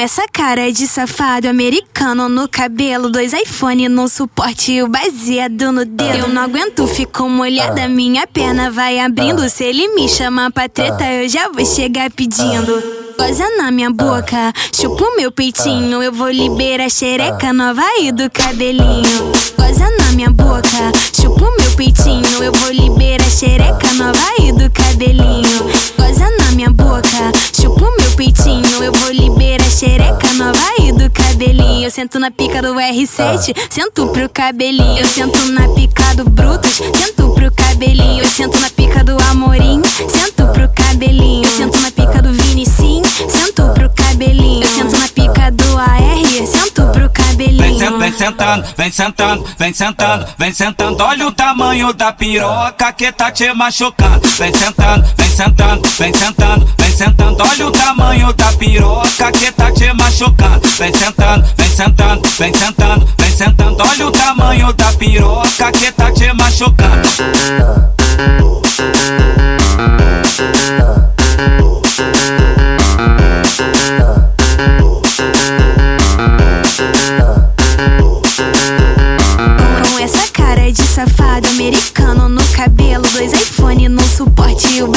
essa cara de safado americano no cabelo, dois iPhone no suporte e o baseado no dedo. Eu não aguento, ficou molhada, minha perna vai abrindo. Se ele me chama pra treta, eu já vou chegar pedindo. Goza na minha boca, chupa o meu peitinho. Eu vou liberar xereca nova aí do cabelinho. Goza na minha boca, chupa o meu peitinho. Eu vou liberar xereca nova aí do cabelinho. Eu sento na pica do R7, sento pro cabelinho. Eu sento na pica do Brutus, sento pro cabelinho. Eu sento na pica do Amorim, sento pro cabelinho. Eu sento na pica do Vinicim, sento pro cabelinho. Eu sento na pica do AR, sento pro cabelinho. vem sentando, vem sentando, vem sentando, vem sentando. Olha o tamanho da piroca que tá te machucando. Vem sentando, vem sentando, vem sentando, vem sentando. Olha o tamanho da piroca que tá te machucando. Vem sentando, vem sentando, vem sentando, vem sentando. Olha o tamanho da piroca que tá te machucando. Com essa cara de safado americano no cabelo, dois iPhone no suporte e o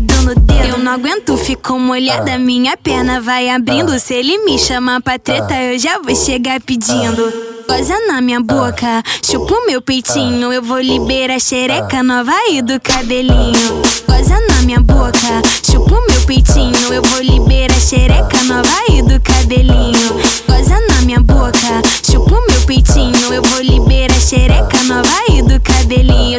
no dedo. Eu não aguento, ficou molhada, minha perna vai abrindo. Se ele me chama pra treta, eu já vou chegar pedindo. Goza na minha boca, chupa o meu peitinho. Eu vou liberar xereca nova aí do cabelinho. Goza na minha boca,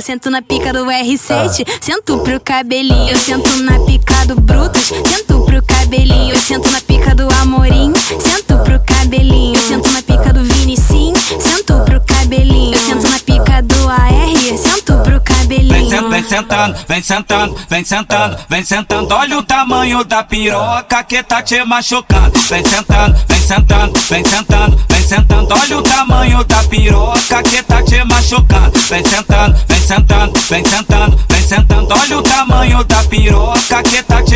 Eu sento na pica do R7, sento pro cabelinho. Eu sento na pica do Brutus, sento pro cabelinho. Eu sento na pica do Amorim, sento pro cabelinho. Eu sento na pica do Vinicim, sento pro cabelinho. Eu sento na pica do AR, sento pro cabelinho. vem sentando, vem sentando, vem sentando, vem sentando. Olha o tamanho da piroca que tá te machucando. Vem sentando, vem sentando, vem sentando, vem sentando. Olha o tamanho da piroca que tá te machucando. Vem sentando, vem sentando, vem sentando, vem sentando. Olha o tamanho da piroca que tá te.